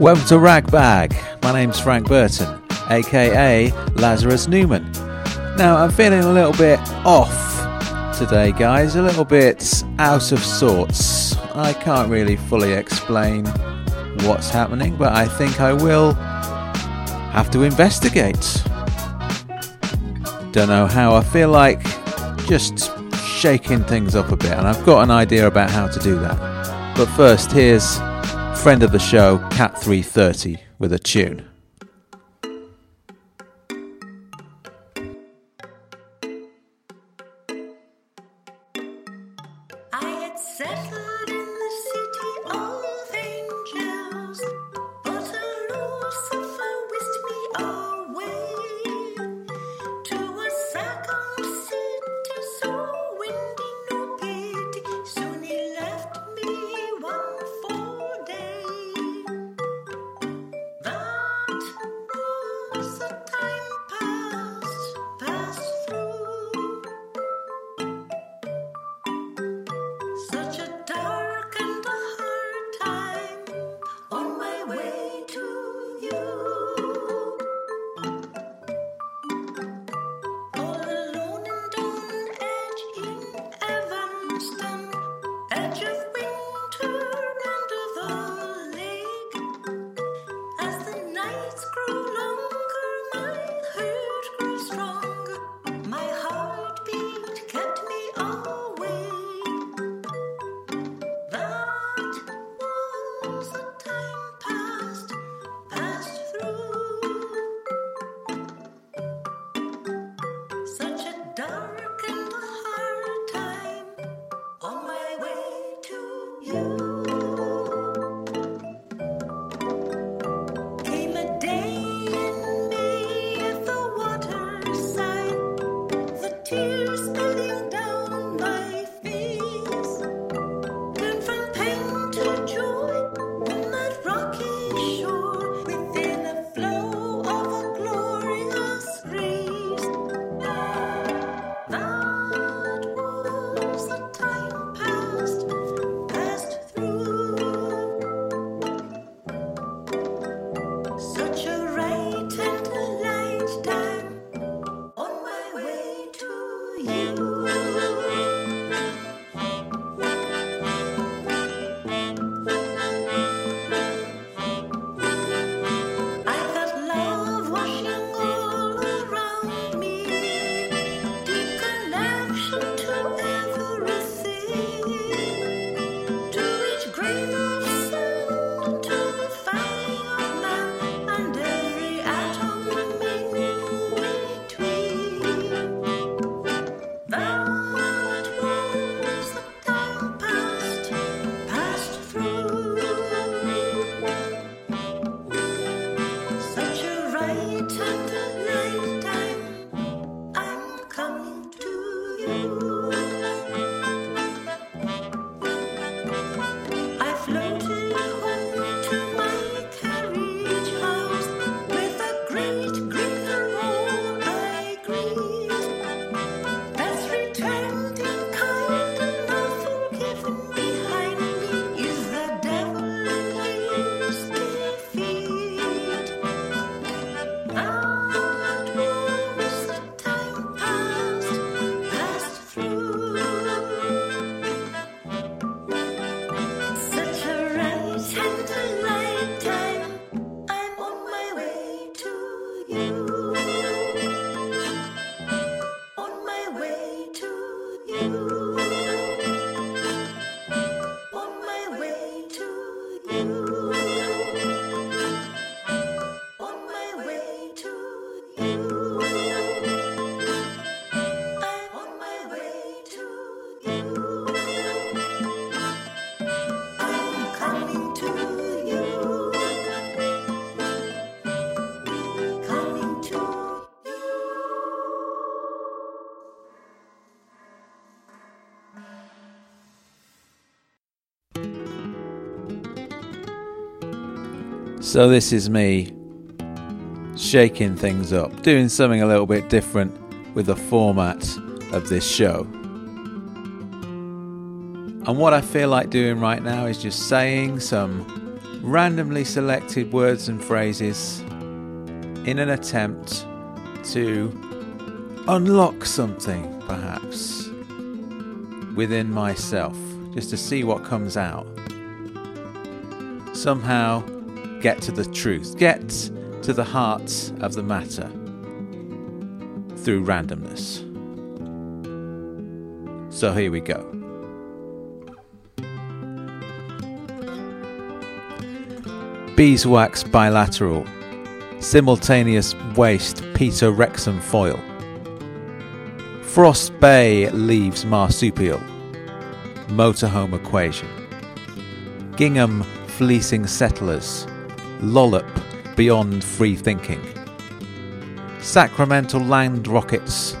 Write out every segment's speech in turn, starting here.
Welcome to Ragbag. My name's Frank Burton, aka Lazarus Newman. Now, I'm feeling a little bit off today, guys, a little bit out of sorts. I can't really fully explain what's happening, but I think I will have to investigate. Don't know how. I feel like just shaking things up a bit, and I've got an idea about how to do that. But first, here's friend of the show, Cat330, with a tune. So, this is me shaking things up, doing something a little bit different with the format of this show. And what I feel like doing right now is just saying some randomly selected words and phrases in an attempt to unlock something, perhaps, within myself, just to see what comes out. Somehow get to the truth, get to the heart of the matter through randomness. So here we go. Beeswax bilateral, simultaneous waste Peter Wrexham foil. Frost Bay leaves marsupial, motorhome equation. Gingham fleecing settlers, lollop beyond free thinking. Sacramental land rockets,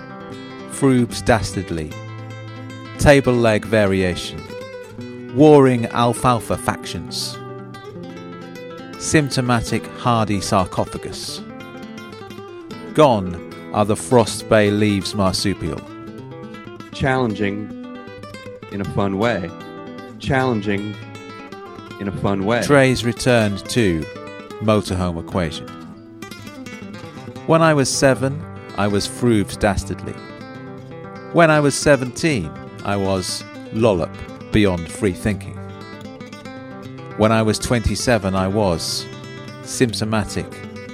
Froobs dastardly. Table leg variation. Warring alfalfa factions. Symptomatic hardy sarcophagus. Gone are the Frost Bay leaves marsupial. Challenging in a fun way. Challenging in a fun way. Trays returned to motorhome equation. When I was seven, I was Froobs dastardly. When I was 17, I was lollop beyond free thinking. When I was 27, I was symptomatic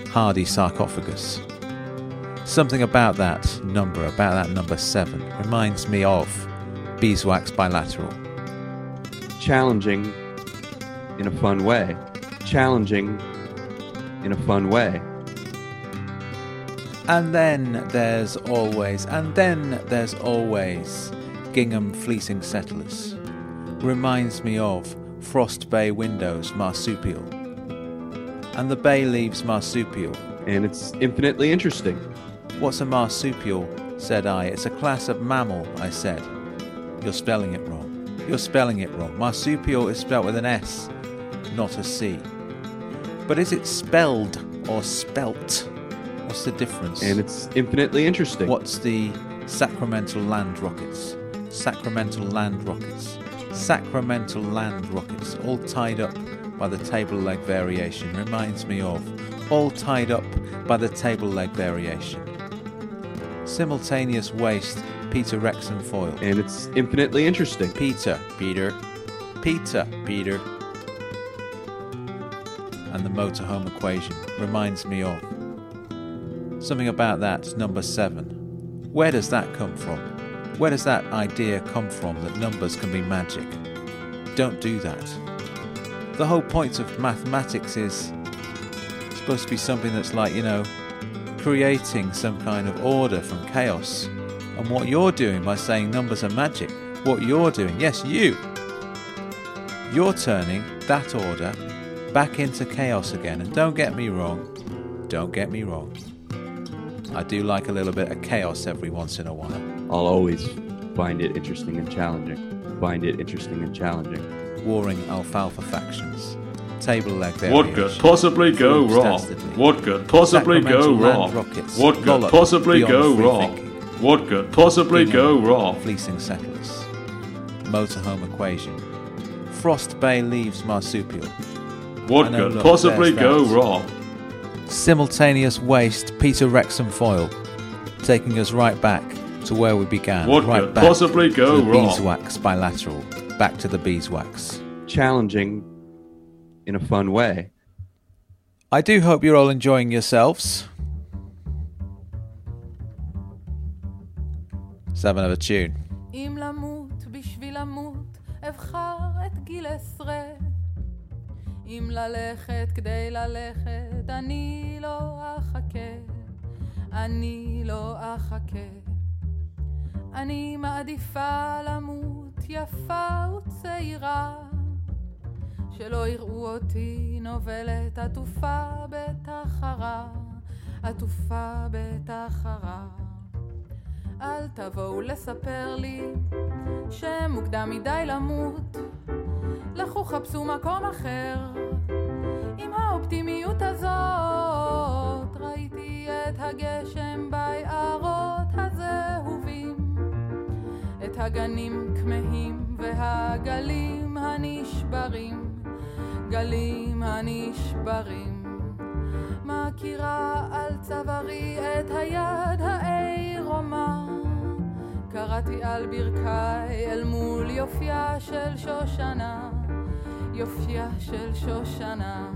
hardy sarcophagus. Something about that number, about that number seven, reminds me of beeswax bilateral. Challenging in a fun way. Challenging in a fun way. And then there's always, and then there's always Gingham fleecing settlers. Reminds me of Frost Bay windows marsupial. And the bay leaves marsupial. And it's infinitely interesting. What's a marsupial? said I. It's a class of mammal, I said. You're spelling it wrong. You're spelling it wrong. Marsupial is spelled with an S, not a C. But is it spelled or spelt? What's the difference? And it's infinitely interesting. What's the sacramental land rockets? Sacramental land rockets. Sacramental land rockets, all tied up by the table leg variation, reminds me of all tied up by the table leg variation. Simultaneous waste, Peter Wrexham foil. And it's infinitely interesting. Peter, Peter, Peter, Peter. And the motorhome equation reminds me of something about that number seven. Where does that come from? Where does that idea come from that numbers can be magic? Don't do that. The whole point of mathematics is supposed to be something that's like, you know, creating some kind of order from chaos. And what you're doing by saying numbers are magic, what you're doing, yes, you, you're turning that order back into chaos again. And don't get me wrong, don't get me wrong. I do like a little bit of chaos every once in a while. I'll always find it interesting and challenging. Find it interesting and challenging. Warring alfalfa factions. Table leg What could possibly go Froobs wrong? What could possibly go Sacramental land wrong? rockets. What could Lollop possibly go free wrong? thinking. What could possibly go Gingham wrong? Fleecing settlers. Motorhome equation. Frost Bay leaves marsupial. What I know, could look, possibly there's go that. wrong? Simultaneous waste Peter Wrexham foil, taking us right back to where we began. What right could back possibly go to the wrong? beeswax bilateral. Back to the beeswax. Challenging in a fun way. I do hope you're all enjoying yourselves. Let's have another tune. אם למות בשביל למות, אבחר את גיל עשרה. אם ללכת כדי ללכת, אני לא אחכה. אני לא אחכה. אני מעדיפה למות יפה וצעירה. שלא יראו אותי נובלת עטופה בתחרה, עטופה בתחרה. אל תבואו לספר לי שמוקדם מדי למות. לכו חפשו מקום אחר. אם האופטימיות הזאת ראיתי את הגשם ביערות הזהובים את הגנים כמהים והגלים הנשברים גלים הנשברים מכירה על צווארי את היד העירומה קראתי על ברכיי אל מול יופייה של שושנה יופייה של שושנה.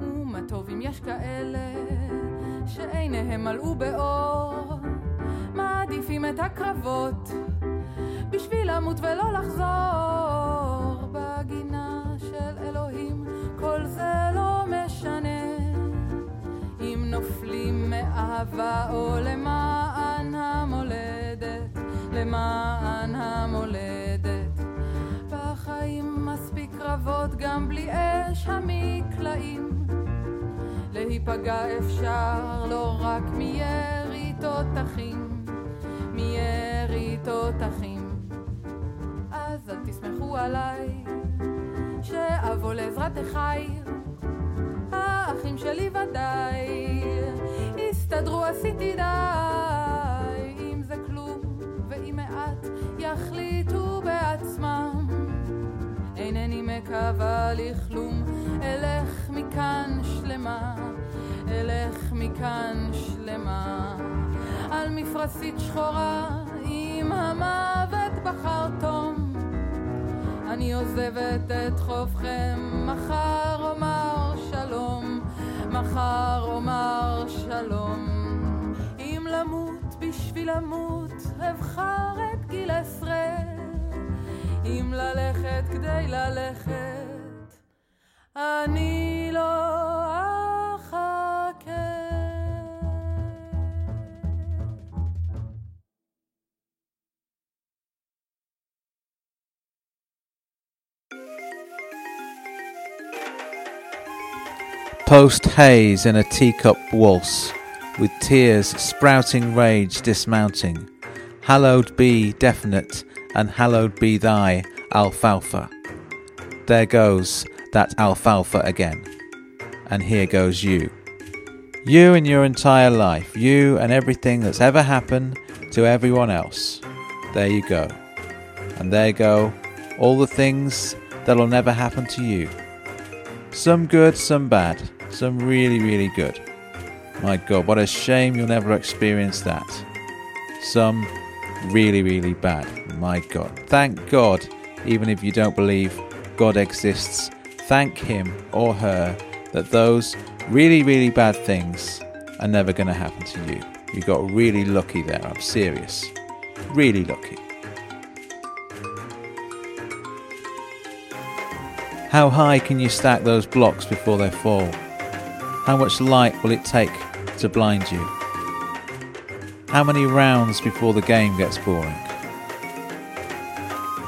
ומה טוב אם יש כאלה שעיניהם מלאו באור. מעדיפים את הקרבות בשביל למות ולא לחזור מאהבה או למען המולדת למען המולדת. בחיים מספיק קרבות גם בלי אש המקלעים. להיפגע אפשר לא רק מירי תותחים מירי תותחים אז אל תסמכו עליי שאבוא לעזרת אחיי האחים שלי ודאי הסתדרו עשיתי די. אם זה כלום ואם מעט יחליטו בעצמם. אינני מקווה לכלום. אלך מכאן שלמה אלך מכאן שלמה. על מפרשית שחורה עם המוות בחרטום. אני עוזבת את חובכם מחר אומר שלום מחר אומר שלום. אם למות בשביל למות אבחר את גיל עשרה. אם ללכת כדי ללכת אני לא Post haze in a teacup waltz, with tears sprouting rage dismounting. Hallowed be definite, and hallowed be thy alfalfa. There goes that alfalfa again. And here goes you. You and your entire life, you and everything that's ever happened to everyone else. There you go. And there go all the things that'll never happen to you. Some good, some bad, some really, really good. My God, what a shame you'll never experience that. Some really, really bad. My God. Thank God, even if you don't believe God exists, thank Him or her that those really, really bad things are never going to happen to you. You got really lucky there. I'm serious. Really lucky. How high can you stack those blocks before they fall? How much light will it take to blind you? How many rounds before the game gets boring?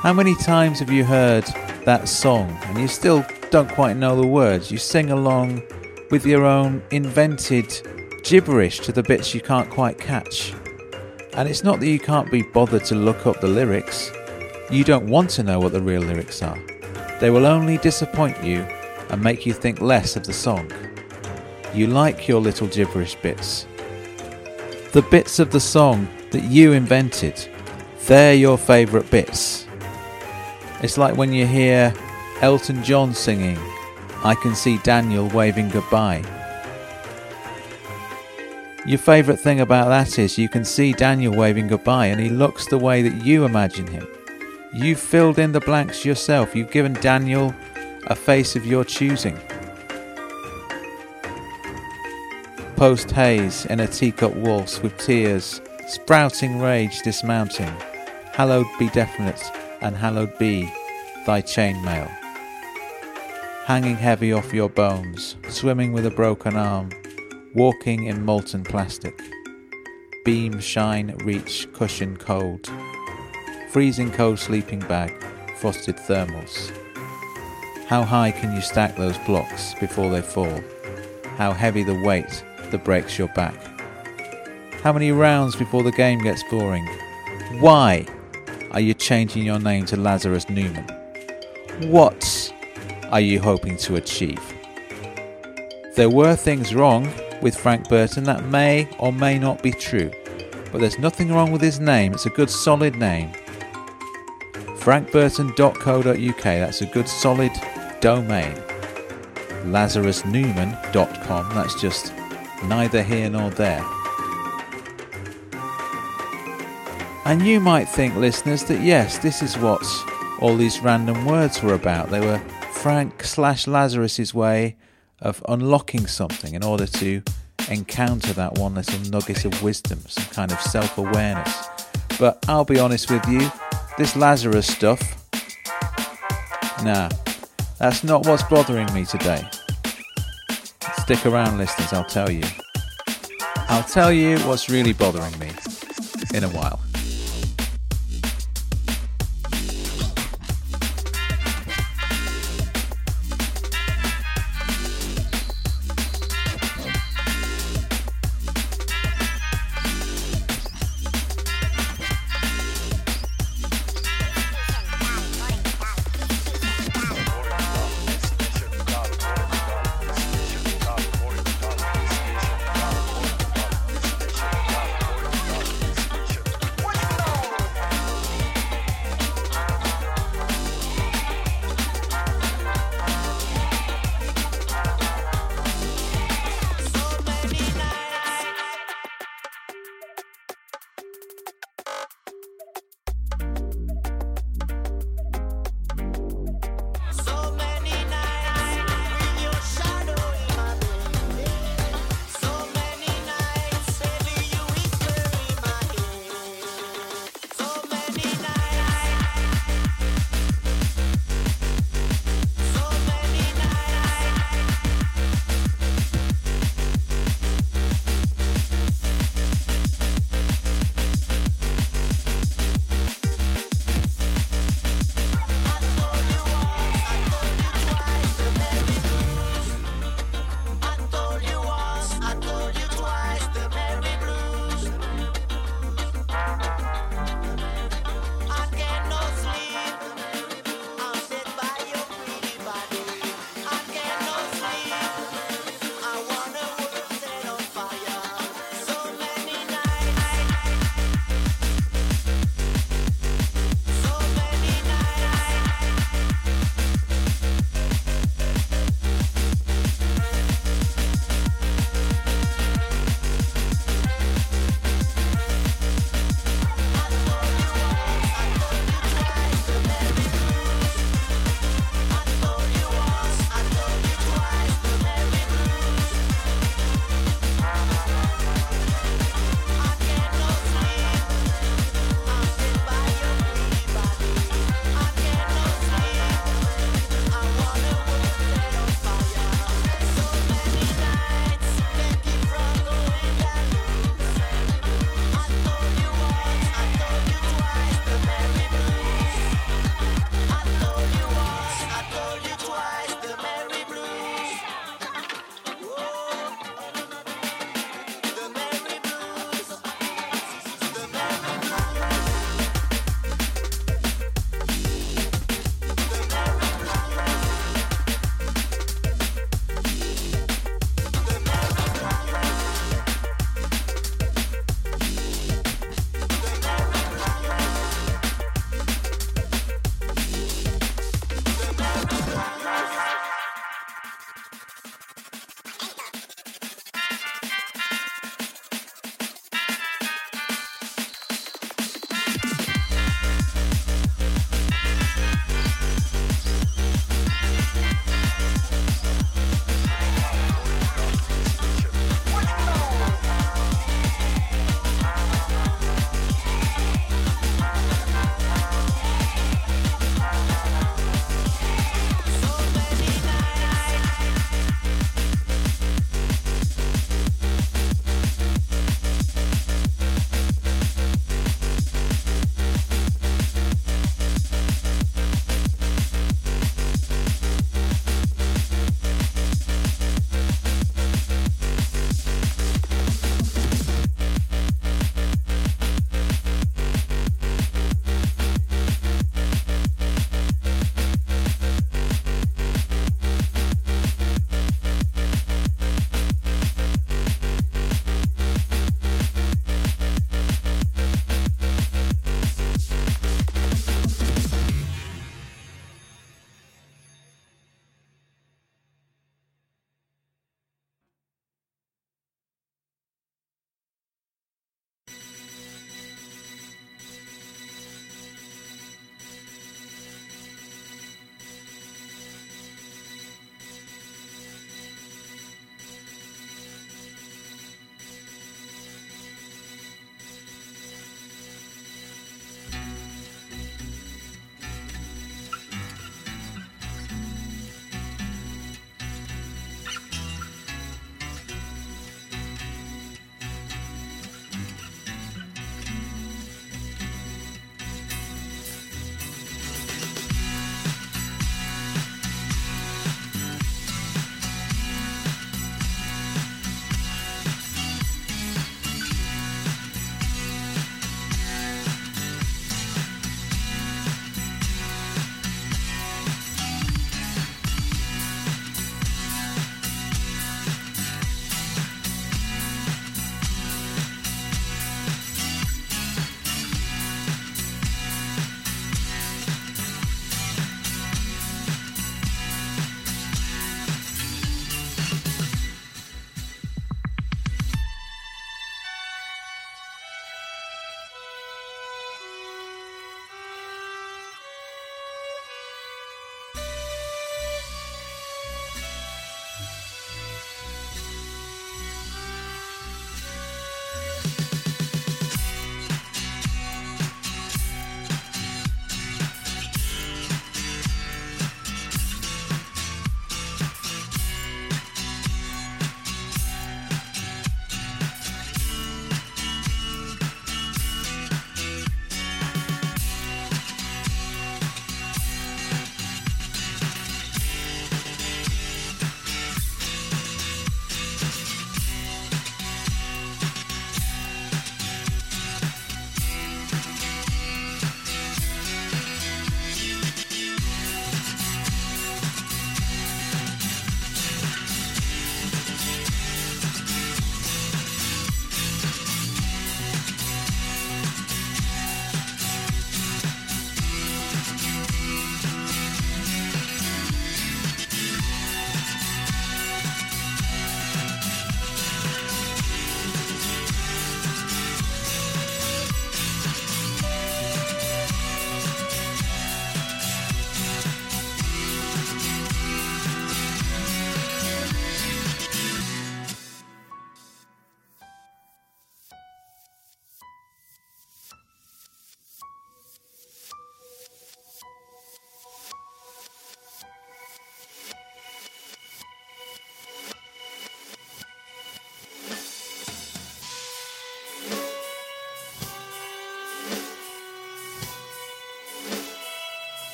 How many times have you heard that song and you still don't quite know the words? You sing along with your own invented gibberish to the bits you can't quite catch. And it's not that you can't be bothered to look up the lyrics, you don't want to know what the real lyrics are. They will only disappoint you and make you think less of the song. You like your little gibberish bits. The bits of the song that you invented, they're your favourite bits. It's like when you hear Elton John singing, I Can See Daniel Waving Goodbye. Your favourite thing about that is you can see Daniel waving goodbye and he looks the way that you imagine him. You've filled in the blanks yourself. You've given Daniel a face of your choosing. Post haze in a teacup waltz with tears, sprouting rage dismounting. Hallowed be definite, and hallowed be thy chainmail. Hanging heavy off your bones, swimming with a broken arm, walking in molten plastic. Beam, shine, reach, cushion, cold. Freezing cold sleeping bag, frosted thermals. How high can you stack those blocks before they fall? How heavy the weight that breaks your back? How many rounds before the game gets boring? Why are you changing your name to Lazarus Newman? What are you hoping to achieve? There were things wrong with Frank Burton that may or may not be true, but there's nothing wrong with his name. It's a good solid name. frankburton.co.uk, that's a good solid domain. lazarusnewman.com, that's just neither here nor there. And you might think, listeners, that yes, this is what all these random words were about. They were Frank slash Lazarus's way of unlocking something in order to encounter that one little nugget of wisdom, some kind of self awareness. But I'll be honest with you, this Lazarus stuff, nah, that's not what's bothering me today. Stick around, listeners, I'll tell you. I'll tell you what's really bothering me in a while.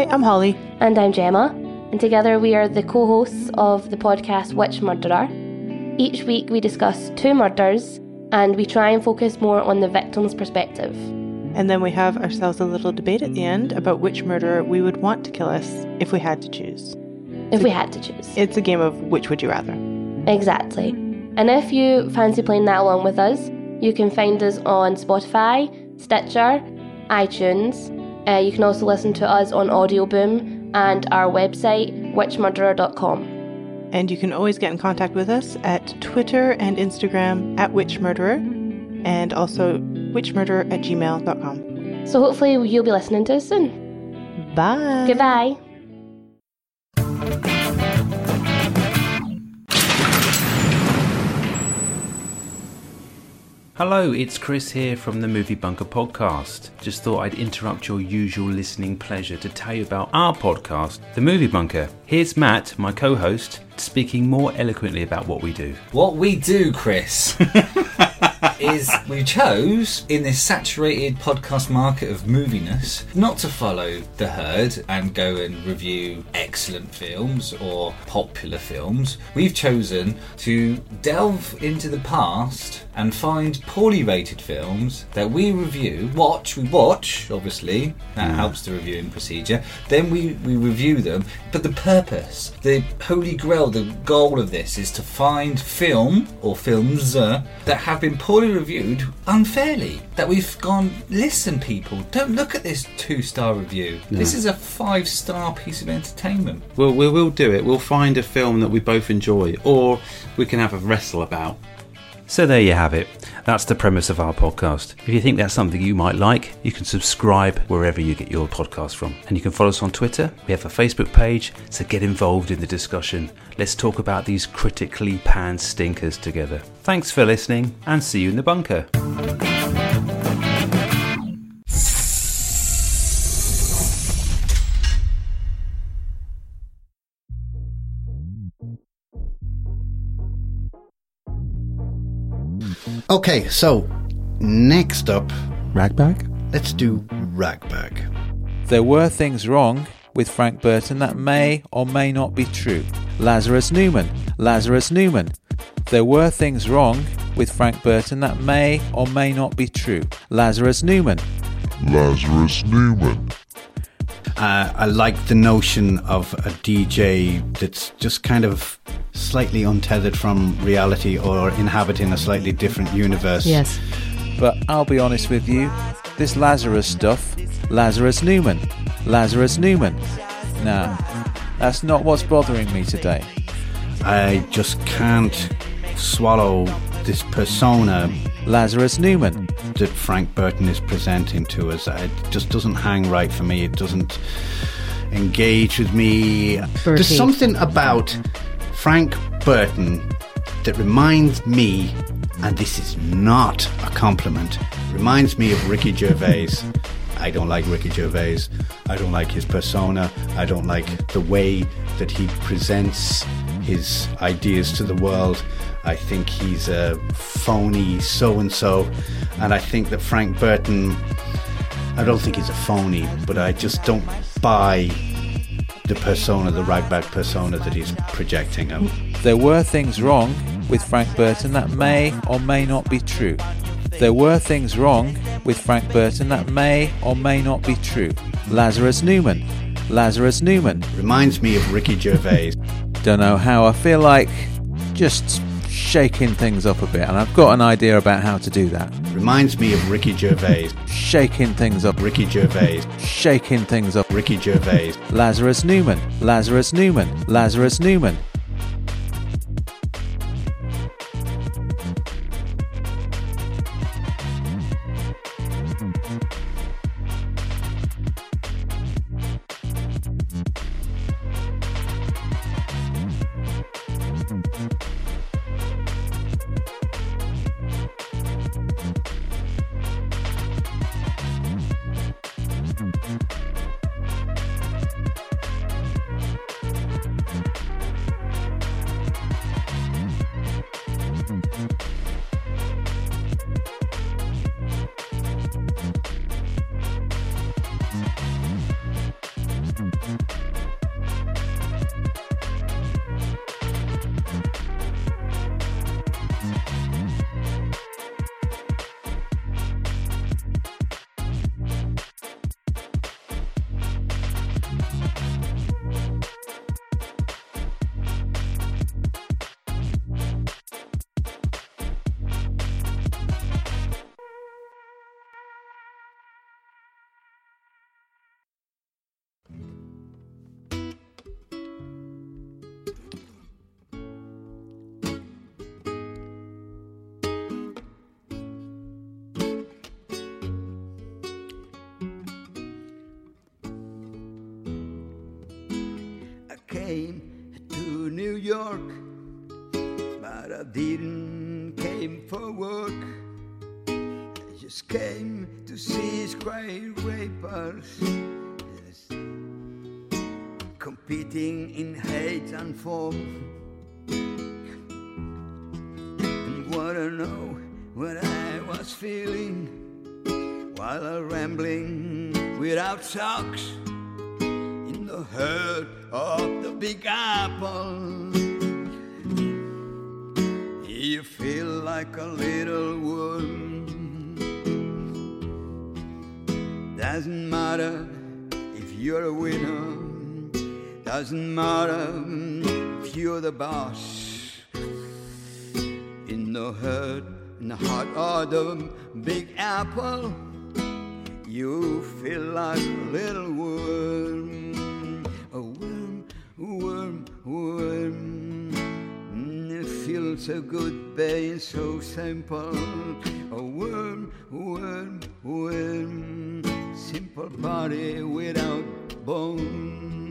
Hi, I'm Holly. And I'm Gemma, and together we are the co hosts of the podcast Witch Murderer. Each week we discuss two murders and we try and focus more on the victim's perspective. And then we have ourselves a little debate at the end about which murderer we would want to kill us if we had to choose. If we had to choose. It's a game of which would you rather. Exactly. And if you fancy playing that along with us, you can find us on Spotify, Stitcher, iTunes. Uh, you can also listen to us on Audioboom and our website, witchmurderer.com. And you can always get in contact with us at Twitter and Instagram at witchmurderer and also witchmurderer at gmail.com. So hopefully you'll be listening to us soon. Bye. Goodbye. Hello, it's Chris here from the Movie Bunker podcast. Just thought I'd interrupt your usual listening pleasure to tell you about our podcast, The Movie Bunker. Here's Matt, my co host, speaking more eloquently about what we do. What we do, Chris, is we chose in this saturated podcast market of moviness not to follow the herd and go and review excellent films or popular films. We've chosen to delve into the past and find poorly rated films that we review, watch, we watch, obviously, that helps the reviewing procedure. Then we, we review them, but the purpose, the holy grail, the goal of this is to find film or films uh, that have been poorly reviewed unfairly. That we've gone, listen, people, don't look at this two star review. This is a five star piece of entertainment. Well, we will do it. We'll find a film that we both enjoy, or we can have a wrestle about. So there you have it. That's the premise of our podcast. If you think that's something you might like, you can subscribe wherever you get your podcast from. And you can follow us on Twitter. We have a Facebook page, so get involved in the discussion. Let's talk about these critically panned stinkers together. Thanks for listening, and see you in the bunker. Okay, so next up, Ragbag? let's do Ragbag. There were things wrong with Frank Burton that may or may not be true. Lazarus Newman. Lazarus Newman. There were things wrong with Frank Burton that may or may not be true. Lazarus Newman. Lazarus Newman. Uh, I like the notion of a DJ that's just kind of slightly untethered from reality or inhabiting a slightly different universe. Yes. But I'll be honest with you, this Lazarus stuff, Lazarus Newman. Lazarus Newman. Nah, that's not what's bothering me today. I just can't swallow this persona Lazarus Newman. that Frank Burton is presenting to us. Uh, it just doesn't hang right for me. It doesn't engage with me. There's something about Frank Burton that reminds me, and this is not a compliment, reminds me of Ricky Gervais. I don't like Ricky Gervais. I don't like his persona. I don't like the way that he presents his ideas to the world. I think he's a phony so and so. And I think that Frank Burton, I don't think he's a phony, but I just don't buy the persona, the ragbag persona that he's projecting out. There were things wrong with Frank Burton that may or may not be true. There were things wrong with Frank Burton that may or may not be true. Lazarus Newman. Lazarus Newman. Reminds me of Ricky Gervais. Don't know how. I feel like just shaking things up a bit, and I've got an idea about how to do that. Reminds me of Ricky Gervais. Shaking things up. Ricky Gervais. Shaking things up. Ricky Gervais. Lazarus Newman. Lazarus Newman. Lazarus Newman. York, but I didn't came for work. I just came to see skyscrapers yes. competing in hate and form. And wanna know what I was feeling while I rambling without socks in the herd of the Big Apple. Feel like a little worm. Doesn't matter if you're a winner. Doesn't matter if you're the boss. In the herd, in the heart of the Big Apple, you feel like a little worm. A worm, worm, worm. Mm, It feels so good, being so simple. A worm, worm, worm. Simple body without bone.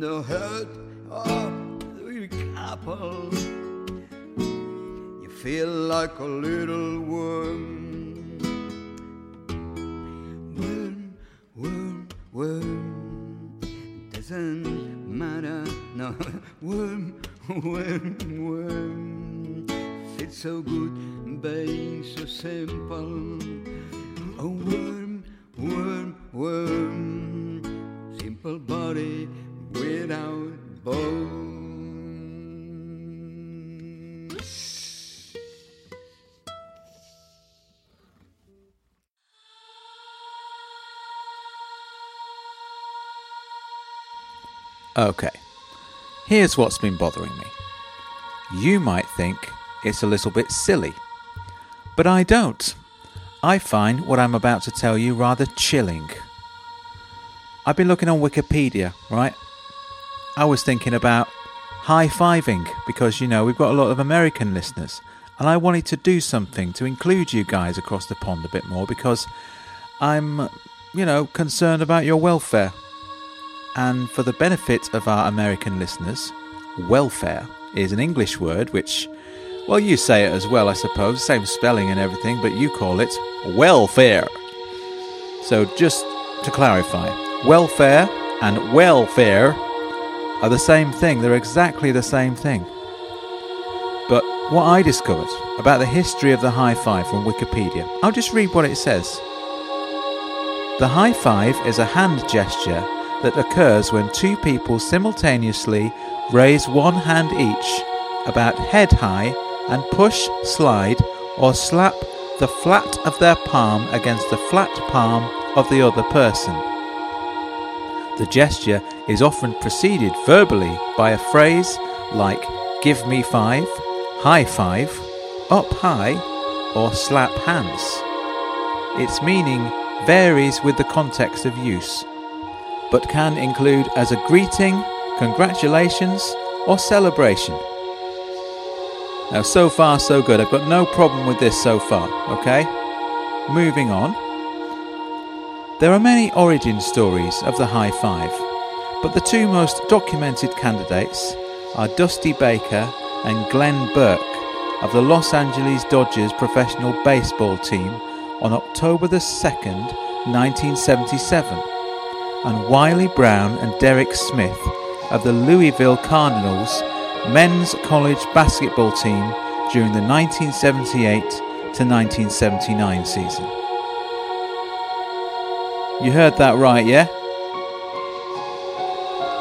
The hurt of the couple. You feel like a little worm. Worm, worm, worm. Doesn't matter, no. Worm, worm, worm. Feels so good, being so simple. A worm, worm, worm. Simple body without bones. Okay, here's what's been bothering me. You might think it's a little bit silly, but I don't. I find what I'm about to tell you rather chilling. I've been looking on Wikipedia, right? I was thinking about high fiving because, you know, we've got a lot of American listeners, and I wanted to do something to include you guys across the pond a bit more because I'm, you know, concerned about your welfare. And for the benefit of our American listeners, welfare is an English word which, well, you say it as well, I suppose, same spelling and everything, but you call it welfare. So just to clarify, welfare and welfare are the same thing, they're exactly the same thing. But what I discovered about the history of the high five from Wikipedia, I'll just read what it says. The high five is a hand gesture that occurs when two people simultaneously raise one hand each about head high and push, slide, or slap the flat of their palm against the flat palm of the other person. The gesture is often preceded verbally by a phrase like give me five, high five, up high, or slap hands. Its meaning varies with the context of use, but can include as a greeting, congratulations, or celebration. Now, so far, so good. I've got no problem with this so far, okay? Moving on. There are many origin stories of the high five, but the two most documented candidates are Dusty Baker and Glenn Burke of the Los Angeles Dodgers professional baseball team on October the 2nd, 1977, and Wiley Brown and Derek Smith of the Louisville Cardinals men's college basketball team during the 1978 to 1979 season. You heard that right, yeah?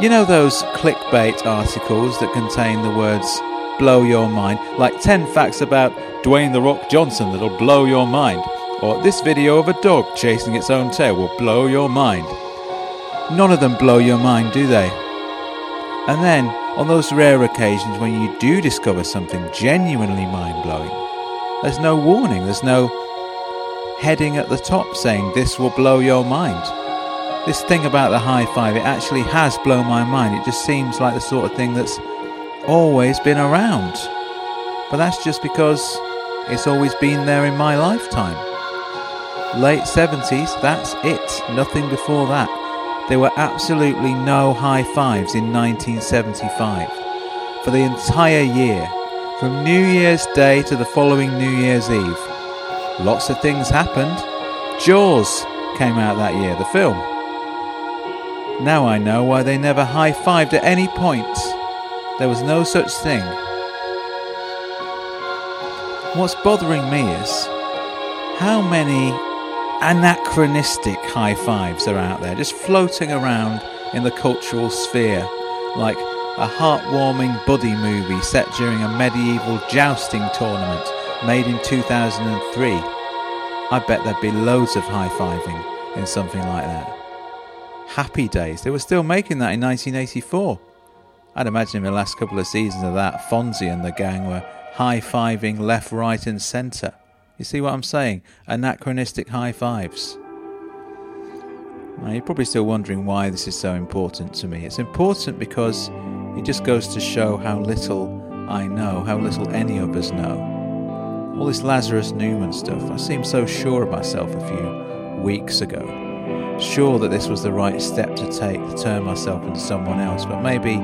You know those clickbait articles that contain the words blow your mind, like 10 facts about Dwayne The Rock Johnson that'll blow your mind, or this video of a dog chasing its own tail will blow your mind. None of them blow your mind, do they? And then, on those rare occasions when you do discover something genuinely mind blowing, there's no warning, there's no heading at the top saying this will blow your mind. This thing about the high five, it actually has blown my mind. It just seems like the sort of thing that's always been around. But that's just because it's always been there in my lifetime. Late 70s, that's it. Nothing before that. There were absolutely no high fives in 1975. For the entire year, from New Year's Day to the following New Year's Eve. Lots of things happened. Jaws came out that year, the film. Now I know why they never high fived at any point. There was no such thing. What's bothering me is how many anachronistic high fives are out there just floating around in the cultural sphere like a heartwarming buddy movie set during a medieval jousting tournament made in 2003. I bet there'd be loads of high fiving in something like that. Happy Days, they were still making that in 1984. I'd imagine in the last couple of seasons of that, Fonzie and the gang were high fiving left, right, and centre. You see what I'm saying? Anachronistic high fives. Now, you're probably still wondering why this is so important to me. It's important because it just goes to show how little I know, how little any of us know. All this Lazarus Newman stuff, I seemed so sure of myself a few weeks ago. Sure that this was the right step to take to turn myself into someone else, but maybe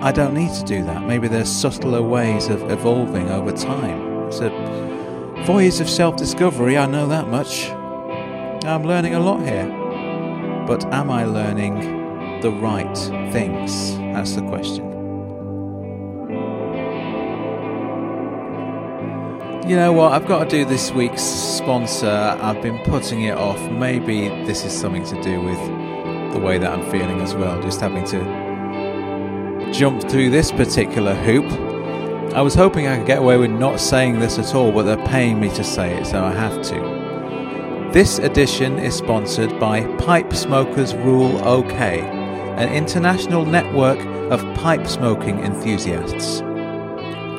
I don't need to do that. Maybe there's subtler ways of evolving over time. It's a voyage of self discovery, I know that much. I'm learning a lot here. But am I learning the right things? That's the question. You know what? I've got to do this week's sponsor. I've been putting it off. Maybe this is something to do with the way that I'm feeling as well. Just having to jump through this particular hoop. I was hoping I could get away with not saying this at all, but they're paying me to say it, so I have to. This edition is sponsored by Pipe Smokers Rule OK, an international network of pipe smoking enthusiasts.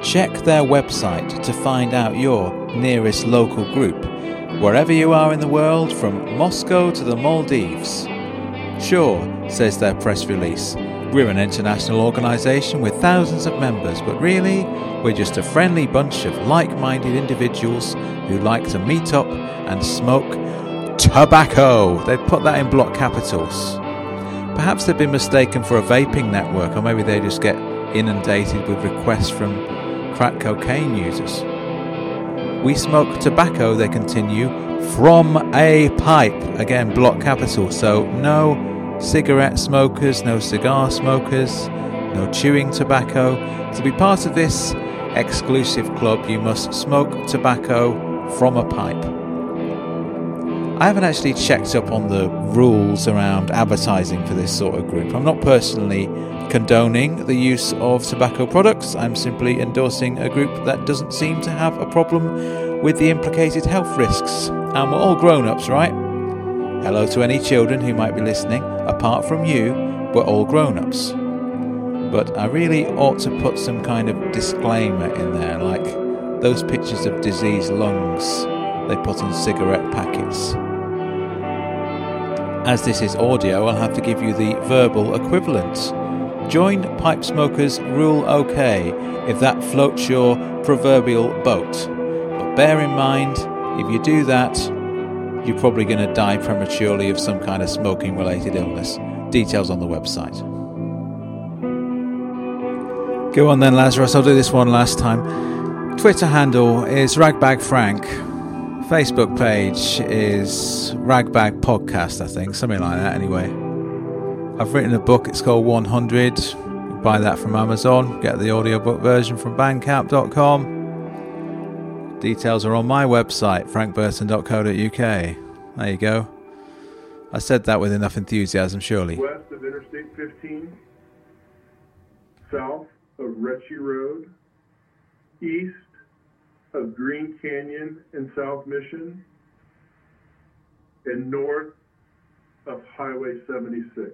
Check their website to find out your nearest local group, wherever you are in the world, from Moscow to the Maldives. Sure, says their press release, we're an international organisation with thousands of members, but really, we're just a friendly bunch of like minded individuals who like to meet up and smoke tobacco. They've put that in block capitals. Perhaps they've been mistaken for a vaping network, or maybe they just get inundated with requests from crack cocaine users. We smoke tobacco, they continue, from a pipe. Again, block capital. So no cigarette smokers, no cigar smokers, no chewing tobacco. To be part of this exclusive club, you must smoke tobacco from a pipe. I haven't actually checked up on the rules around advertising for this sort of group. I'm not personally condoning the use of tobacco products. I'm simply endorsing a group that doesn't seem to have a problem with the implicated health risks. And we're all grown ups, right? Hello to any children who might be listening. Apart from you, we're all grown ups. But I really ought to put some kind of disclaimer in there, like those pictures of diseased lungs they put in cigarette packets. As this is audio, I'll have to give you the verbal equivalent. Join Pipe Smokers Rule OK if that floats your proverbial boat. But bear in mind, if you do that, you're probably going to die prematurely of some kind of smoking related illness. Details on the website. Go on then, Lazarus. I'll do this one last time. Twitter handle is Ragbag Frank. Facebook page is Ragbag Podcast, I think, something like that. Anyway, I've written a book. It's called 100. buy that from Amazon. Get the audiobook version from Bandcamp.com. Details are on my website, frankburton.co.uk. There you go. I said that with enough enthusiasm, surely. west of Interstate 15, south of Reche Road, east of Green Canyon and South Mission, and north of Highway 76.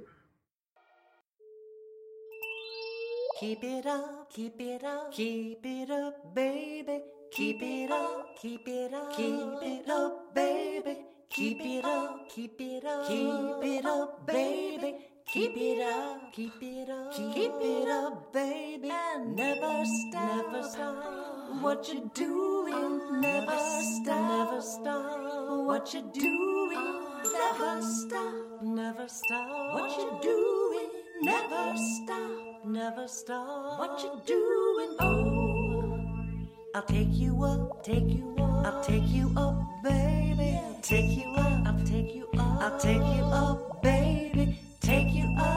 Keep it up, keep it up, keep it up, baby. Keep it up, keep it up, keep it up, baby. Keep it up, keep it up, keep it up, baby. Keep it up, keep it up, keep it up, baby. And never stop, never stop. What you doing? Never stop, never stop. What you doing? Never stop, never stop. What you doing? Never stop, never stop. What you doing? Oh, I'll take you up, take you up, I'll take you up, baby. Take you up, I'll take you up, I'll take you up, baby. Take you up,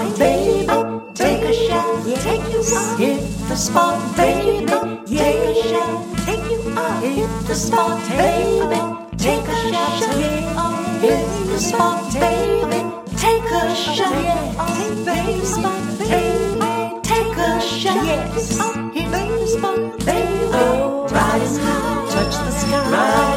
spot, baby. Take a shot, take you up, hit the spot, baby. Take a shot, take you up, hit the spot, baby. Take a shot, hit the spot, baby. Take a shot, hit the spot, baby. Take a shot, hit the spot, baby. Riding high, touch the sky,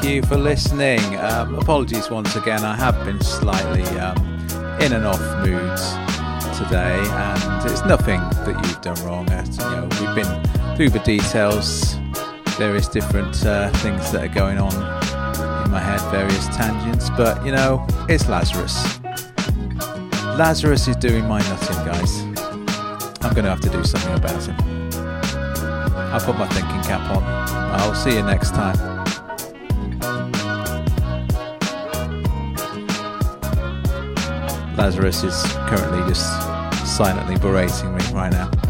Thank you for listening. Um, apologies once again. I have been slightly um, in and off moods today, and it's nothing that you've done wrong. As, you know, we've been through the details, various different uh, things that are going on in my head, various tangents. But you know, it's Lazarus. Lazarus is doing my nutting, guys. I'm going to have to do something about it. I'll put my thinking cap on. I'll see you next time. Lazarus is currently just silently berating me right now.